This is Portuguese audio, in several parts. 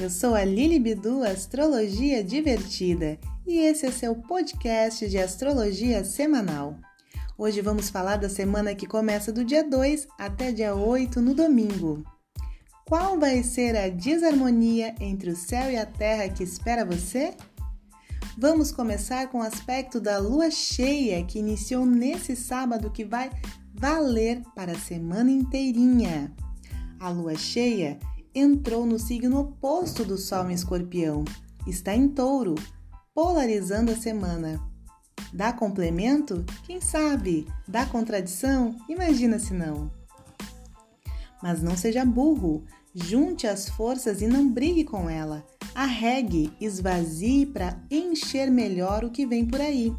Eu sou a Lili Bidu, Astrologia Divertida, e esse é seu podcast de astrologia semanal. Hoje vamos falar da semana que começa do dia 2 até dia 8 no domingo. Qual vai ser a desarmonia entre o céu e a terra que espera você? Vamos começar com o aspecto da lua cheia que iniciou nesse sábado que vai valer para a semana inteirinha. A lua cheia entrou no signo oposto do Sol em Escorpião. Está em Touro, polarizando a semana. Dá complemento? Quem sabe? Dá contradição? Imagina se não. Mas não seja burro. Junte as forças e não brigue com ela. Arregue, esvazie para encher melhor o que vem por aí.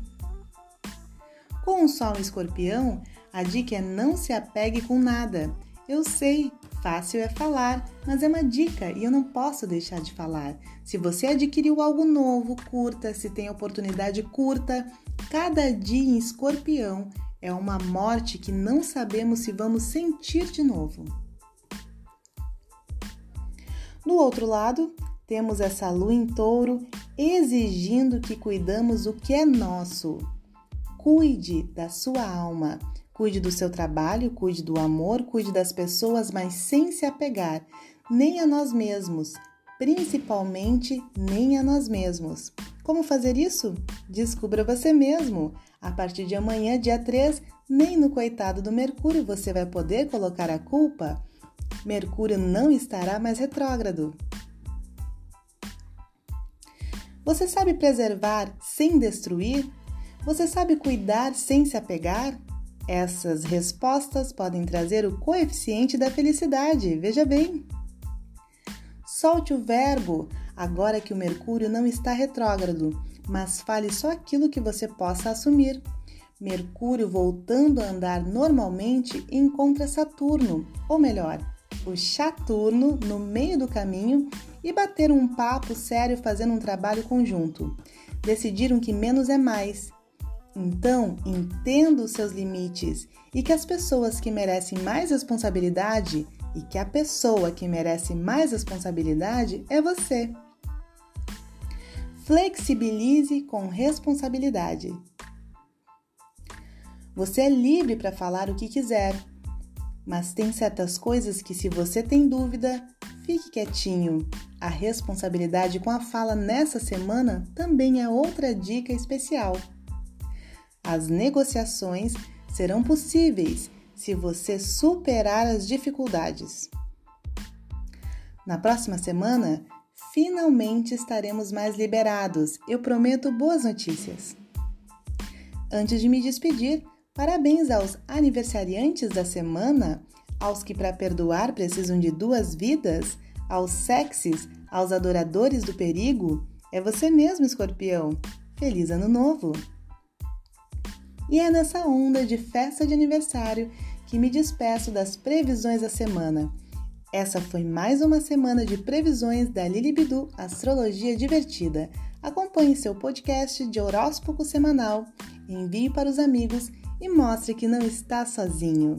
Com o Sol em Escorpião, a dica é não se apegue com nada. Eu sei, Fácil é falar, mas é uma dica e eu não posso deixar de falar. Se você adquiriu algo novo, curta. Se tem oportunidade, curta. Cada dia em escorpião é uma morte que não sabemos se vamos sentir de novo. Do outro lado, temos essa lua em touro exigindo que cuidamos o que é nosso. Cuide da sua alma. Cuide do seu trabalho, cuide do amor, cuide das pessoas, mas sem se apegar nem a nós mesmos, principalmente nem a nós mesmos. Como fazer isso? Descubra você mesmo. A partir de amanhã, dia 3, nem no coitado do Mercúrio você vai poder colocar a culpa. Mercúrio não estará mais retrógrado. Você sabe preservar sem destruir? Você sabe cuidar sem se apegar? Essas respostas podem trazer o coeficiente da felicidade, veja bem. Solte o verbo agora que o Mercúrio não está retrógrado, mas fale só aquilo que você possa assumir. Mercúrio voltando a andar normalmente encontra Saturno, ou melhor, o Chaturno no meio do caminho e bater um papo sério fazendo um trabalho conjunto. Decidiram que menos é mais então, entenda os seus limites e que as pessoas que merecem mais responsabilidade e que a pessoa que merece mais responsabilidade é você. Flexibilize com responsabilidade. Você é livre para falar o que quiser, mas tem certas coisas que, se você tem dúvida, fique quietinho. A responsabilidade com a fala nessa semana também é outra dica especial. As negociações serão possíveis se você superar as dificuldades. Na próxima semana, finalmente estaremos mais liberados. Eu prometo boas notícias. Antes de me despedir, parabéns aos aniversariantes da semana, aos que para perdoar precisam de duas vidas, aos sexys, aos adoradores do perigo. É você mesmo, escorpião. Feliz Ano Novo! E é nessa onda de festa de aniversário que me despeço das previsões da semana. Essa foi mais uma semana de previsões da Lili Bidu Astrologia Divertida. Acompanhe seu podcast de horóscopo semanal, envie para os amigos e mostre que não está sozinho.